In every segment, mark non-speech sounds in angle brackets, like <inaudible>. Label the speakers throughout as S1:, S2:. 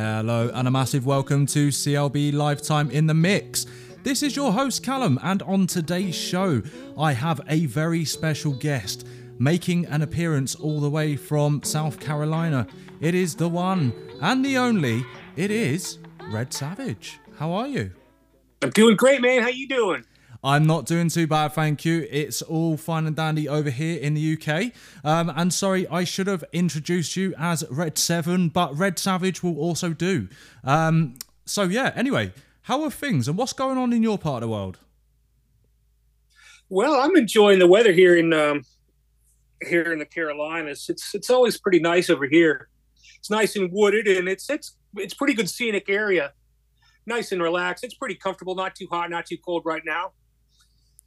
S1: Hello, and a massive welcome to CLB LiveTime in the Mix. This is your host, Callum, and on today's show, I have a very special guest making an appearance all the way from South Carolina. It is the one and the only, it is Red Savage. How are you?
S2: I'm doing great, man. How you doing?
S1: I'm not doing too bad, thank you. It's all fine and dandy over here in the UK. Um, and sorry, I should have introduced you as Red Seven, but Red Savage will also do. Um, so yeah. Anyway, how are things, and what's going on in your part of the world?
S2: Well, I'm enjoying the weather here in um, here in the Carolinas. It's it's always pretty nice over here. It's nice and wooded, and it's it's it's pretty good scenic area. Nice and relaxed. It's pretty comfortable. Not too hot, not too cold right now.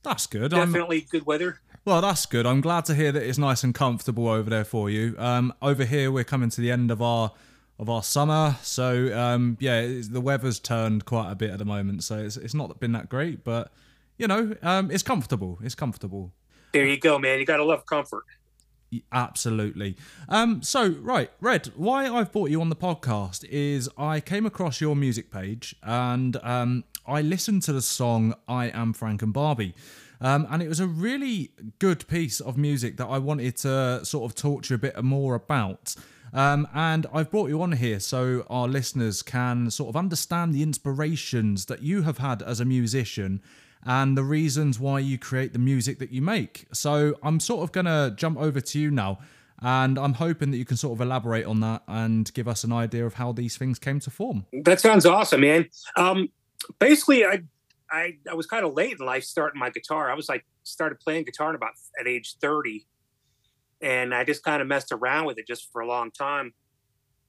S1: That's good.
S2: Definitely I'm, good weather.
S1: Well, that's good. I'm glad to hear that it's nice and comfortable over there for you. Um, over here, we're coming to the end of our of our summer, so um, yeah, the weather's turned quite a bit at the moment. So it's it's not been that great, but you know, um, it's comfortable. It's comfortable.
S2: There you go, man. You gotta love comfort.
S1: Absolutely. Um, so, right, Red, why I've brought you on the podcast is I came across your music page and um, I listened to the song I Am Frank and Barbie. Um, and it was a really good piece of music that I wanted to sort of talk to you a bit more about. Um, and I've brought you on here so our listeners can sort of understand the inspirations that you have had as a musician and the reasons why you create the music that you make. So I'm sort of going to jump over to you now. And I'm hoping that you can sort of elaborate on that and give us an idea of how these things came to form.
S2: That sounds awesome, man. Um, basically, I, I, I was kind of late in life starting my guitar. I was like started playing guitar about at age 30, and I just kind of messed around with it just for a long time.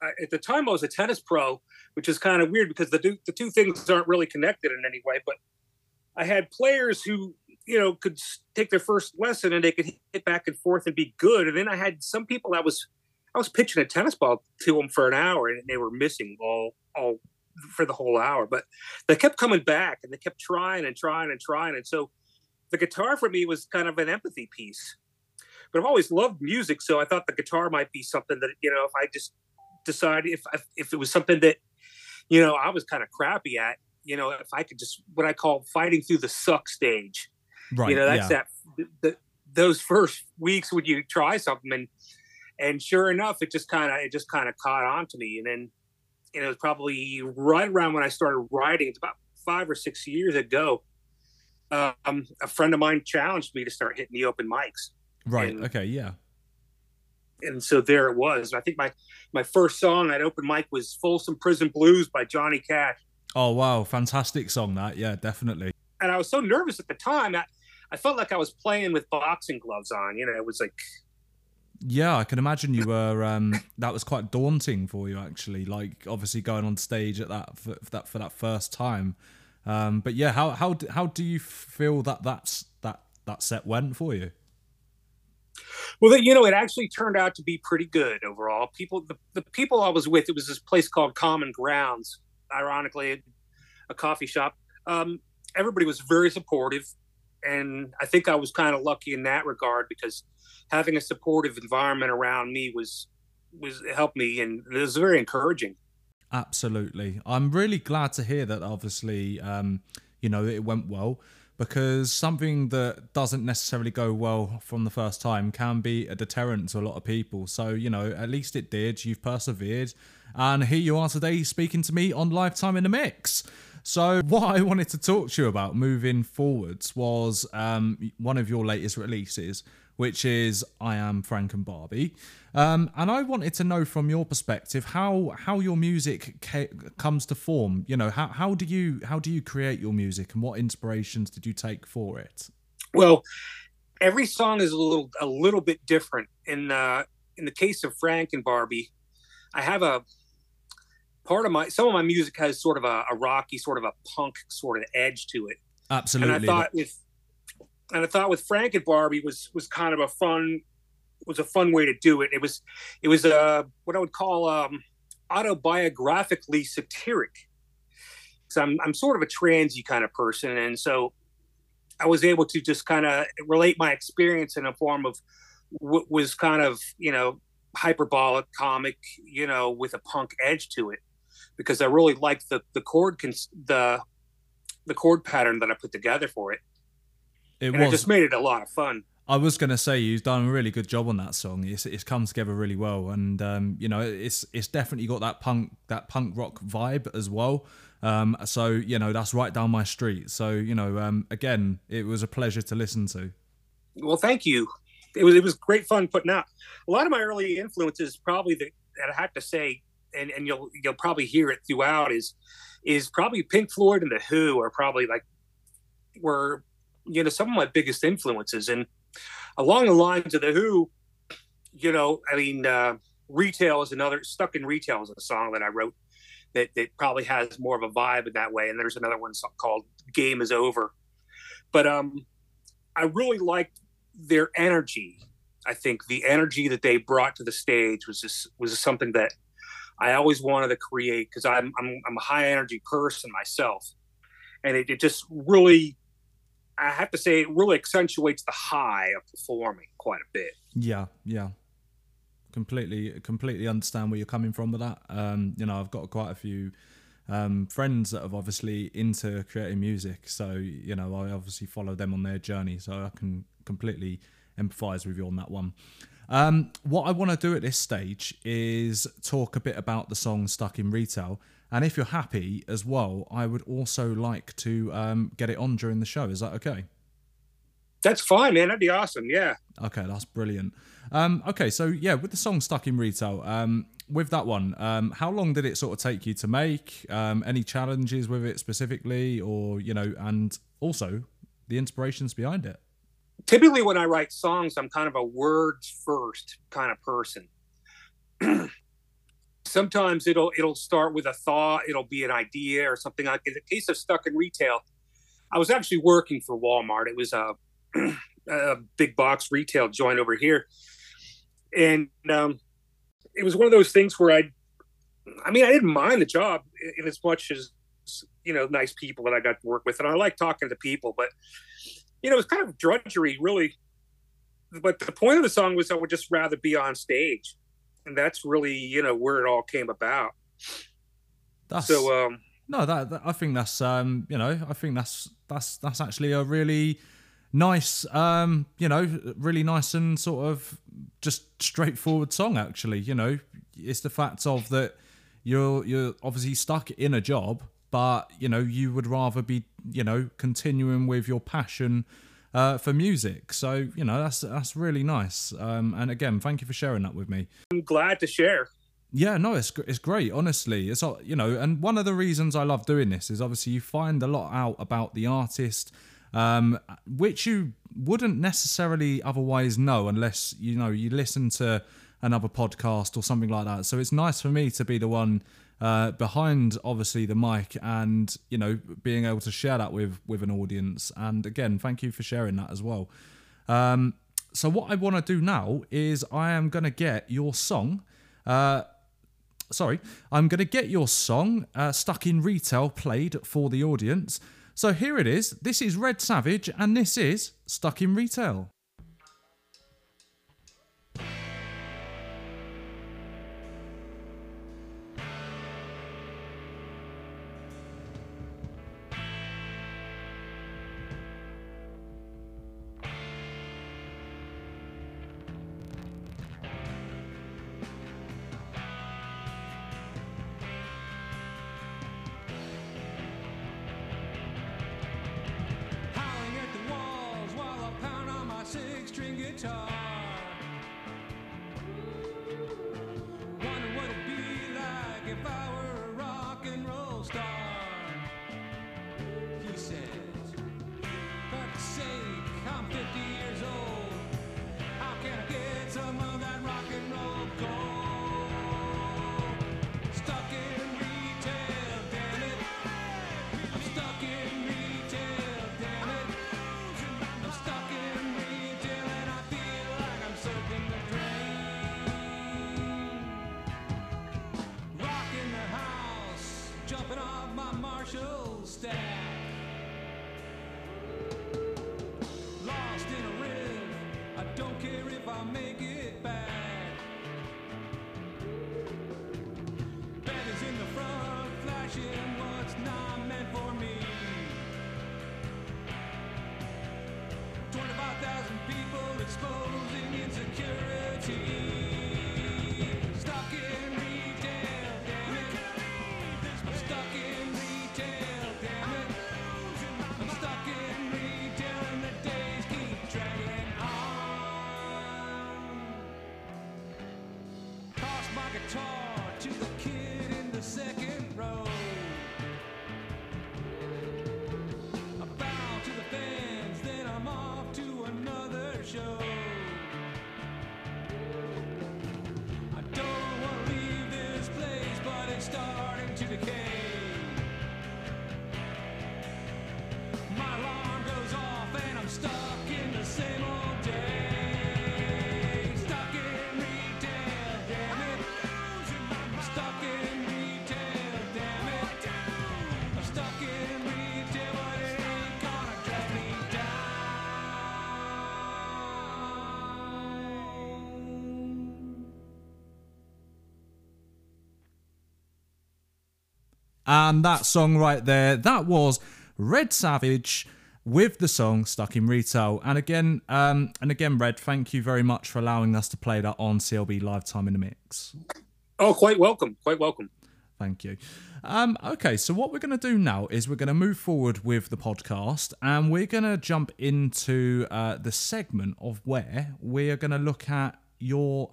S2: I, at the time, I was a tennis pro, which is kind of weird because the do, the two things aren't really connected in any way. But I had players who you know could take their first lesson and they could hit back and forth and be good, and then I had some people that was I was pitching a tennis ball to them for an hour and they were missing all all for the whole hour. But they kept coming back and they kept trying and trying and trying. And so the guitar for me was kind of an empathy piece. But I've always loved music, so I thought the guitar might be something that you know if I just decided if if it was something that you know I was kind of crappy at, you know, if I could just what I call fighting through the suck stage. Right. You know, that's yeah. that the, those first weeks when you try something and and sure enough, it just kind of it just kind of caught on to me, and then and it was probably right around when I started writing. It's about five or six years ago. Um, a friend of mine challenged me to start hitting the open mics.
S1: Right. And, okay. Yeah.
S2: And so there it was. I think my my first song at open mic was "Folsom Prison Blues" by Johnny Cash.
S1: Oh wow, fantastic song that. Yeah, definitely.
S2: And I was so nervous at the time that I felt like I was playing with boxing gloves on. You know, it was like
S1: yeah, I can imagine you were. Um, that was quite daunting for you, actually. Like, obviously, going on stage at that for, for that for that first time. Um, but yeah, how how how do you feel that that's that that set went for you?
S2: Well, you know, it actually turned out to be pretty good overall. People, the, the people I was with, it was this place called Common Grounds. Ironically, a coffee shop. Um, everybody was very supportive, and I think I was kind of lucky in that regard because having a supportive environment around me was was helped me and it was very encouraging.
S1: Absolutely. I'm really glad to hear that obviously um, you know it went well because something that doesn't necessarily go well from the first time can be a deterrent to a lot of people. So you know at least it did. You've persevered. And here you are today speaking to me on LiveTime in the mix. So <laughs> what I wanted to talk to you about moving forwards was um, one of your latest releases, which is I Am Frank and Barbie. Um, and I wanted to know from your perspective how how your music ca- comes to form. You know, how how do you how do you create your music, and what inspirations did you take for it?
S2: Well, every song is a little a little bit different. In uh, in the case of Frank and Barbie, I have a part of my some of my music has sort of a, a rocky, sort of a punk sort of edge to it.
S1: Absolutely.
S2: And I thought with and I thought with Frank and Barbie was was kind of a fun was a fun way to do it. It was it was a uh, what I would call um, autobiographically satiric. So I'm I'm sort of a transy kind of person, and so I was able to just kind of relate my experience in a form of what was kind of you know hyperbolic comic, you know, with a punk edge to it because I really liked the the chord cons- the the chord pattern that I put together for it.
S1: It
S2: and
S1: was.
S2: it just made it a lot of fun.
S1: I was going to say you've done a really good job on that song. It's it's come together really well, and um, you know it's it's definitely got that punk that punk rock vibe as well. Um, so you know that's right down my street. So you know, um, again, it was a pleasure to listen to.
S2: Well, thank you. It was it was great fun putting out. A lot of my early influences, probably that, that I have to say, and, and you'll you'll probably hear it throughout is is probably Pink Floyd and the Who are probably like were you know some of my biggest influences. And along the lines of the Who, you know, I mean, uh, Retail is another Stuck in Retail is a song that I wrote that that probably has more of a vibe in that way, and there's another one called Game Is Over, but um, I really liked their energy. I think the energy that they brought to the stage was just was something that I always wanted to create because I'm, I'm I'm a high energy person myself, and it, it just really I have to say it really accentuates the high of performing quite a bit.
S1: Yeah, yeah. Completely, completely understand where you're coming from with that. Um, you know, I've got quite a few um, friends that have obviously into creating music, so you know, I obviously follow them on their journey, so I can completely empathise with you on that one. Um, what I want to do at this stage is talk a bit about the song "Stuck in Retail." And if you're happy as well, I would also like to um, get it on during the show. Is that okay?
S2: That's fine, man. That'd be awesome. Yeah.
S1: Okay, that's brilliant. Um, okay, so yeah, with the song "Stuck in Retail," um, with that one, um, how long did it sort of take you to make? Um, any challenges with it specifically, or you know, and also the inspirations behind it?
S2: Typically, when I write songs, I'm kind of a words first kind of person. Sometimes it'll it'll start with a thought it'll be an idea or something like in the case of stuck in retail i was actually working for walmart. It was a, <clears throat> a big box retail joint over here. And um, it was one of those things where i i mean i didn't mind the job in as much as you know nice people that i got to work with. And i like talking to people but you know it was kind of drudgery really. But the point of the song was i would just rather be on stage and that's really you know where it all came about.
S1: That's,
S2: so um,
S1: no, that, that, I think that's um, you know I think that's that's that's actually a really nice um, you know really nice and sort of just straightforward song actually you know it's the fact of that you're you're obviously stuck in a job but you know you would rather be you know continuing with your passion uh, for music. So you know that's that's really nice. Um, and again, thank you for sharing that with me.
S2: I'm glad to share.
S1: Yeah, no, it's it's great. Honestly, it's you know, and one of the reasons I love doing this is obviously you find a lot out about the artist, um, which you wouldn't necessarily otherwise know unless you know you listen to another podcast or something like that. So it's nice for me to be the one uh, behind obviously the mic and you know being able to share that with with an audience. And again thank you for sharing that as well. Um, so what i want to do now is i am going to get your song uh, sorry i'm going to get your song uh, stuck in retail played for the audience. So here it is. This is red savage and this is stuck in retail
S3: guitar. marshal staff. Lost in a riff, I don't care if I make it back. Betters in the front, flashing what's not meant for me. 25,000 people exposing insecurity. Guitar to the kid in the second row. And
S1: that song right there, that was Red Savage with the song Stuck in Retail. And again, um, and again, Red, thank you very much for allowing us to play that on CLB LiveTime in the Mix.
S2: Oh, quite welcome. Quite welcome.
S1: Thank you. Um, okay, so what we're going to do now is we're going to move forward with the podcast and we're going to jump into uh, the segment of where we are going to look at your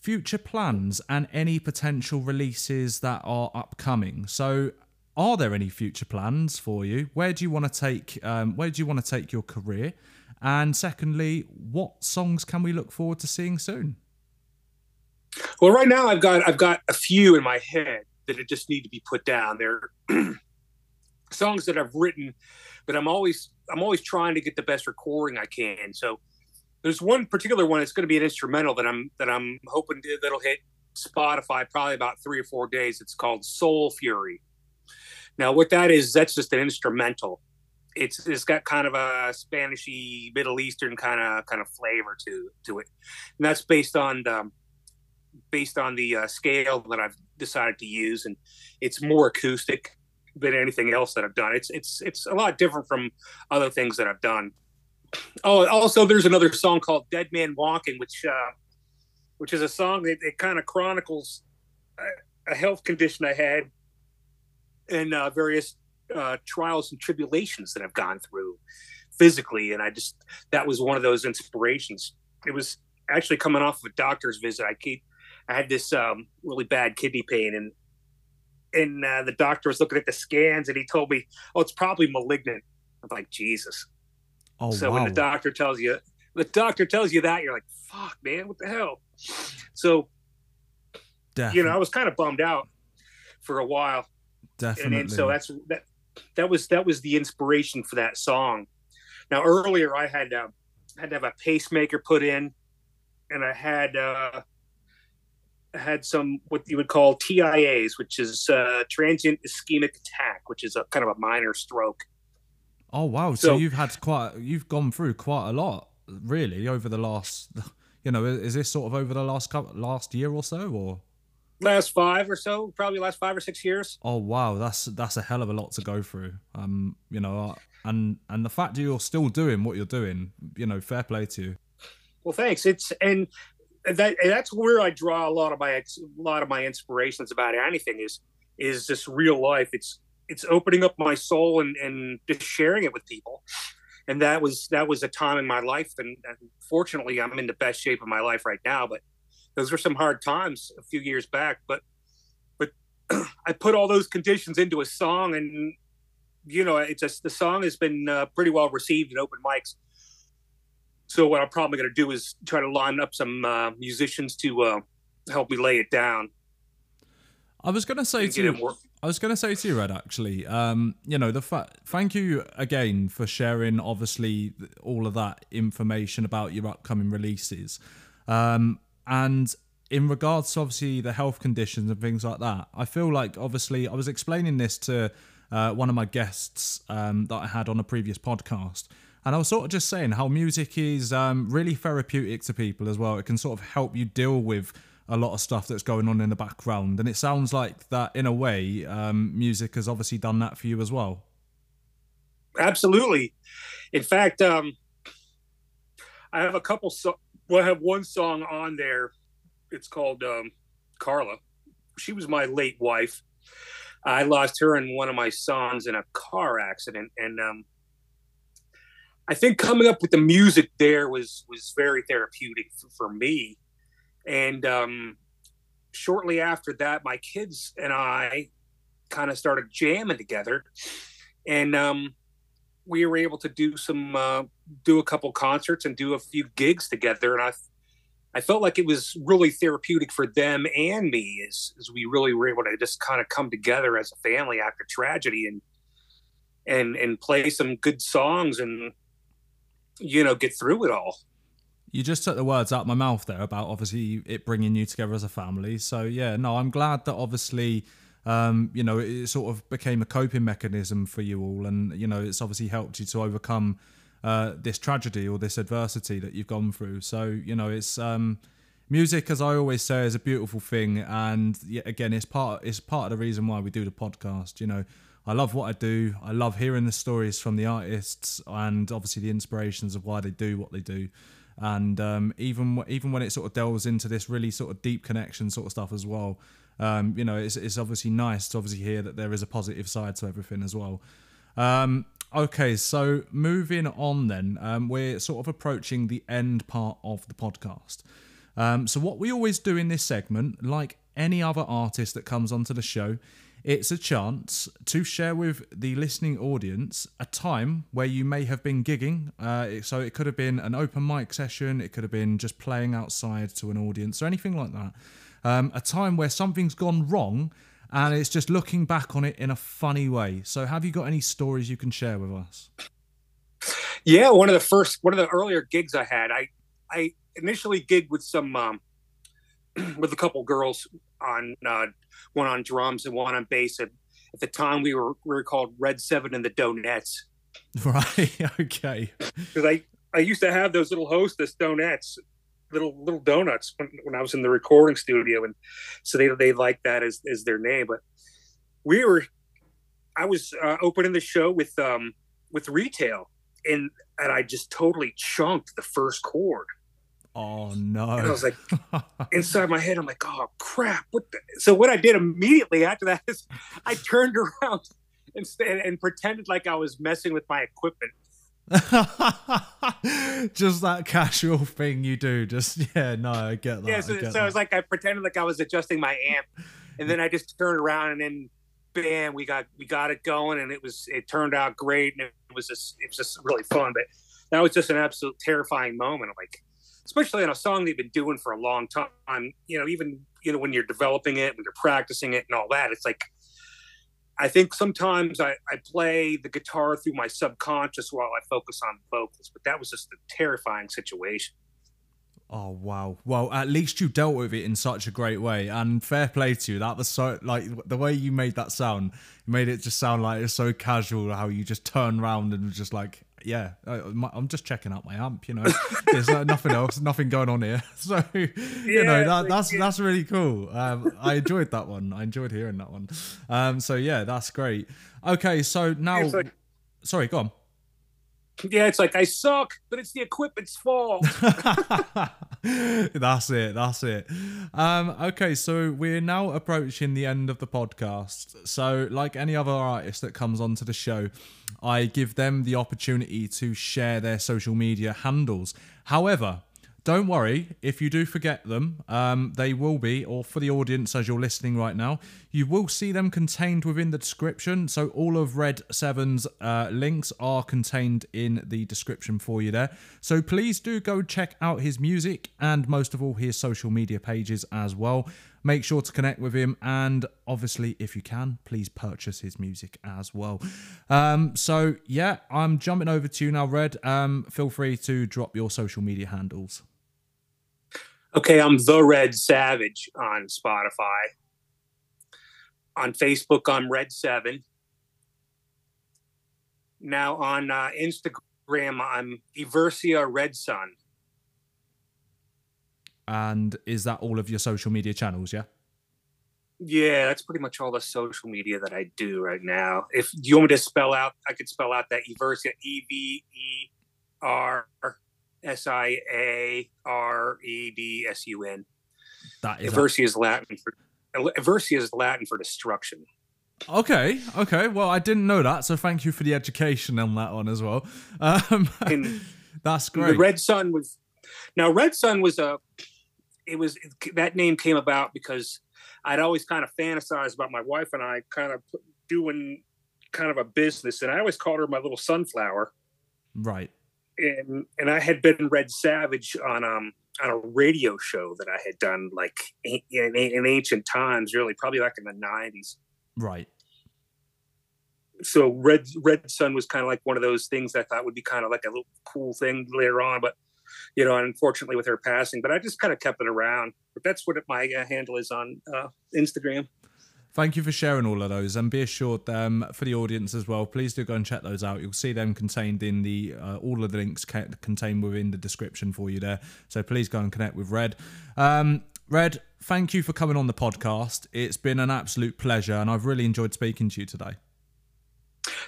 S1: future plans and any potential releases that are upcoming. So, are there any future plans for you? Where do you want to take? Um, where do you want to take your career? And secondly, what songs can we look forward to seeing soon?
S2: Well, right now I've got I've got a few in my head that just need to be put down. They're <clears throat> songs that I've written, but I'm always I'm always trying to get the best recording I can. So there's one particular one. It's going to be an instrumental that I'm that I'm hoping to, that'll hit Spotify probably about three or four days. It's called Soul Fury. Now, what that is, that's just an instrumental. It's it's got kind of a Spanishy, Middle Eastern kind of kind of flavor to to it, and that's based on the based on the uh, scale that I've decided to use, and it's more acoustic than anything else that I've done. It's it's it's a lot different from other things that I've done. Oh, also, there's another song called "Dead Man Walking," which uh, which is a song that it kind of chronicles a, a health condition I had and uh, various uh, trials and tribulations that I've gone through physically, and I just that was one of those inspirations. It was actually coming off of a doctor's visit. I keep I had this um, really bad kidney pain, and and uh, the doctor was looking at the scans, and he told me, "Oh, it's probably malignant." I'm like, Jesus.
S1: Oh,
S2: so
S1: wow.
S2: when the doctor tells you, the doctor tells you that, you're like, "Fuck, man, what the hell?" So you know, I was kind of bummed out for a while,
S1: definitely.
S2: and, and so that's that. That was that was the inspiration for that song. Now earlier, I had uh, had to have a pacemaker put in, and I had uh, I had some what you would call TIAs, which is uh, transient ischemic attack, which is a kind of a minor stroke.
S1: Oh wow! So,
S2: So-
S1: you've had quite, you've gone through quite a lot, really, over the last, <laughs> you know, is this sort of over the last couple, last year or so, or?
S2: Last five or so, probably last five or six years.
S1: Oh wow, that's that's a hell of a lot to go through. Um, you know, uh, and and the fact that you're still doing what you're doing, you know, fair play to you.
S2: Well, thanks. It's and that and that's where I draw a lot of my ex- a lot of my inspirations about anything is is this real life. It's it's opening up my soul and and just sharing it with people. And that was that was a time in my life, and, and fortunately, I'm in the best shape of my life right now. But those were some hard times a few years back. But but <clears throat> I put all those conditions into a song, and you know, it's just the song has been uh, pretty well received at open mics. So what I'm probably going to do is try to line up some uh, musicians to uh, help me lay it down.
S1: I was gonna say to you,
S2: it.
S1: I was going to say to you, Red, actually, um, you know, the fact, thank you again for sharing, obviously, all of that information about your upcoming releases. Um, and in regards to obviously the health conditions and things like that, I feel like obviously I was explaining this to uh, one of my guests um, that I had on a previous podcast. And I was sort of just saying how music is um, really therapeutic to people as well. It can sort of help you deal with a lot of stuff that's going on in the background. And it sounds like that, in a way, um, music has obviously done that for you as well.
S2: Absolutely. In fact, um, I have a couple. So- well, I have one song on there. It's called um, Carla. She was my late wife. I lost her and one of my sons in a car accident, and um, I think coming up with the music there was was very therapeutic for, for me. And um, shortly after that, my kids and I kind of started jamming together, and um, we were able to do some uh, do a couple concerts and do a few gigs together. And I I felt like it was really therapeutic for them and me as, as we really were able to just kind of come together as a family after tragedy and and and play some good songs and you know get through it all.
S1: You just took the words out of my mouth there about obviously it bringing you together as a family. So yeah, no, I'm glad that obviously um, you know it sort of became a coping mechanism for you all, and you know it's obviously helped you to overcome uh, this tragedy or this adversity that you've gone through. So you know it's um, music, as I always say, is a beautiful thing, and again, it's part it's part of the reason why we do the podcast. You know. I love what I do. I love hearing the stories from the artists and obviously the inspirations of why they do what they do and um, even even when it sort of delves into this really sort of deep connection sort of stuff as well, um, you know, it's it's obviously nice to obviously hear that there is a positive side to everything as well. Um, okay, so moving on then, um, we're sort of approaching the end part of the podcast. Um, so what we always do in this segment, like any other artist that comes onto the show, it's a chance to share with the listening audience a time where you may have been gigging. Uh, so it could have been an open mic session, it could have been just playing outside to an audience or anything like that. Um, a time where something's gone wrong and it's just looking back on it in a funny way. So have you got any stories you can share with us?
S2: Yeah, one of the first, one of the earlier gigs I had, I I initially gigged with some um, <clears throat> with a couple girls on uh, one on drums and one on bass. And at the time, we were we were called Red Seven and the Donuts <laughs>
S1: Right, okay.
S2: because I I used to have those little hostess donuts, little little donuts when, when I was in the recording studio, and so they they like that as as their name. But we were, I was uh, opening the show with um with retail, and and I just totally chunked the first chord.
S1: Oh no.
S2: And I was like, <laughs> inside my head, I'm like, oh crap! What? The? So what I did immediately after that is I turned around <laughs> and st- and pretended like I was messing with my equipment. <laughs>
S1: just that casual thing you do. Just yeah, no, I get that.
S2: yeah,
S1: I
S2: so,
S1: get
S2: so it was like I pretended like I was adjusting my amp, and then I just turned around and then bam, we got we got it going, and it was it turned out great, and it was just it was just really fun. But that was just an absolute terrifying moment. Like especially on a song they've been doing for a long time. You know, even you know when you're developing it, when you're practicing it, and all that. It's like I think sometimes I, I play the guitar through my subconscious while I focus on vocals, but that was just a terrifying situation.
S1: Oh wow! Well, at least you dealt with it in such a great way, and fair play to you. That was so like the way you made that sound. You made it just sound like it's so casual. How you just turn around and just like, yeah, I'm just checking out my amp. You know, there's nothing else, nothing going on here. <laughs> So you
S2: Yeah,
S1: know that that's that's really cool. Um, I enjoyed that one. I enjoyed hearing that one. Um, so yeah, that's great. Okay, so now, sorry, go on.
S2: Yeah, it's like I suck, but it's the equipment's fault. <laughs>
S1: that's it. That's it. Um, okay, so we're now approaching the end of the podcast. So, like any other artist that comes onto the show, I give them the opportunity to share their social media handles. However, don't worry if you do forget them. Um, they will be, or for the audience as you're listening right now, you will see them contained within the description. So all of Red Seven's uh, links are contained in the description for you there. So please do go check out his music and most of all his social media pages as well. Make sure to connect with him, and obviously, if you can, please purchase his music as well. Um, so yeah, I'm jumping over to you now, Red. Um, feel free to drop your social media handles.
S2: Okay, I'm the Red Savage on Spotify. On Facebook, I'm Red Seven. Now on uh, Instagram, I'm Eversia Red Sun.
S1: And is that all of your social media channels? Yeah.
S2: Yeah, that's pretty much all the social media that I do right now. If you want me to spell out, I could spell out that Eversia E V E R S I A R E D S U N.
S1: That is
S2: Aversia is Latin for Aversia is Latin for destruction.
S1: okay. Okay. Well, I didn't know that, so thank you for the education on that one as well. Um, <laughs> that's
S2: the
S1: great.
S2: Red Sun was now Red Sun was a it was that name came about because I'd always kind of fantasized about my wife and I kind of doing kind of a business, and I always called her my little sunflower.
S1: right.
S2: And and I had been Red Savage on um on a radio show that I had done like in, in, ancient times, really probably like in the nineties.
S1: Right.
S2: So Red Red Sun was kind of like one of those things I thought would be kind of like a little cool thing later on, but you know, unfortunately with her passing, but I just kind of kept it around. But that's what my uh, handle is on uh, Instagram.
S1: Thank you for sharing all of those, and be assured, um, for the audience as well, please do go and check those out. You'll see them contained in the uh, all of the links ca- contained within the description for you there. So please go and connect with Red. Um, Red, thank you for coming on the podcast. It's been an absolute pleasure, and I've really enjoyed speaking to you today.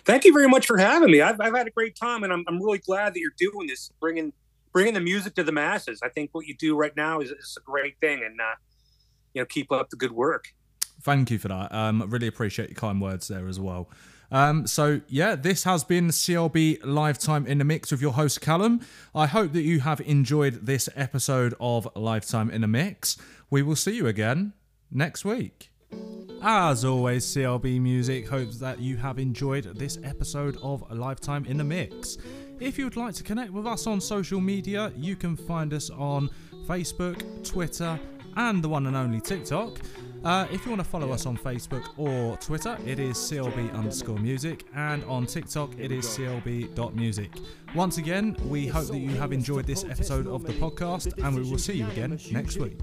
S2: Thank you very much for having me. I've, I've had a great time, and I'm, I'm really glad that you're doing this, bringing bringing the music to the masses. I think what you do right now is, is a great thing, and uh, you know, keep up the good work.
S1: Thank you for that. Um, really appreciate your kind words there as well. Um, so yeah, this has been CLB LiveTime in the Mix with your host Callum. I hope that you have enjoyed this episode of LiveTime in the Mix. We will see you again next week. As always, CLB Music hopes that you have enjoyed this episode of LiveTime in the Mix. If you would like to connect with us on social media, you can find us on Facebook, Twitter, and the one and only TikTok. Uh, if you want to follow us on Facebook or Twitter, it is CLB underscore music, and on TikTok, it is CLB.music. Once again, we hope that you have enjoyed this episode of the podcast, and we will see you again next week.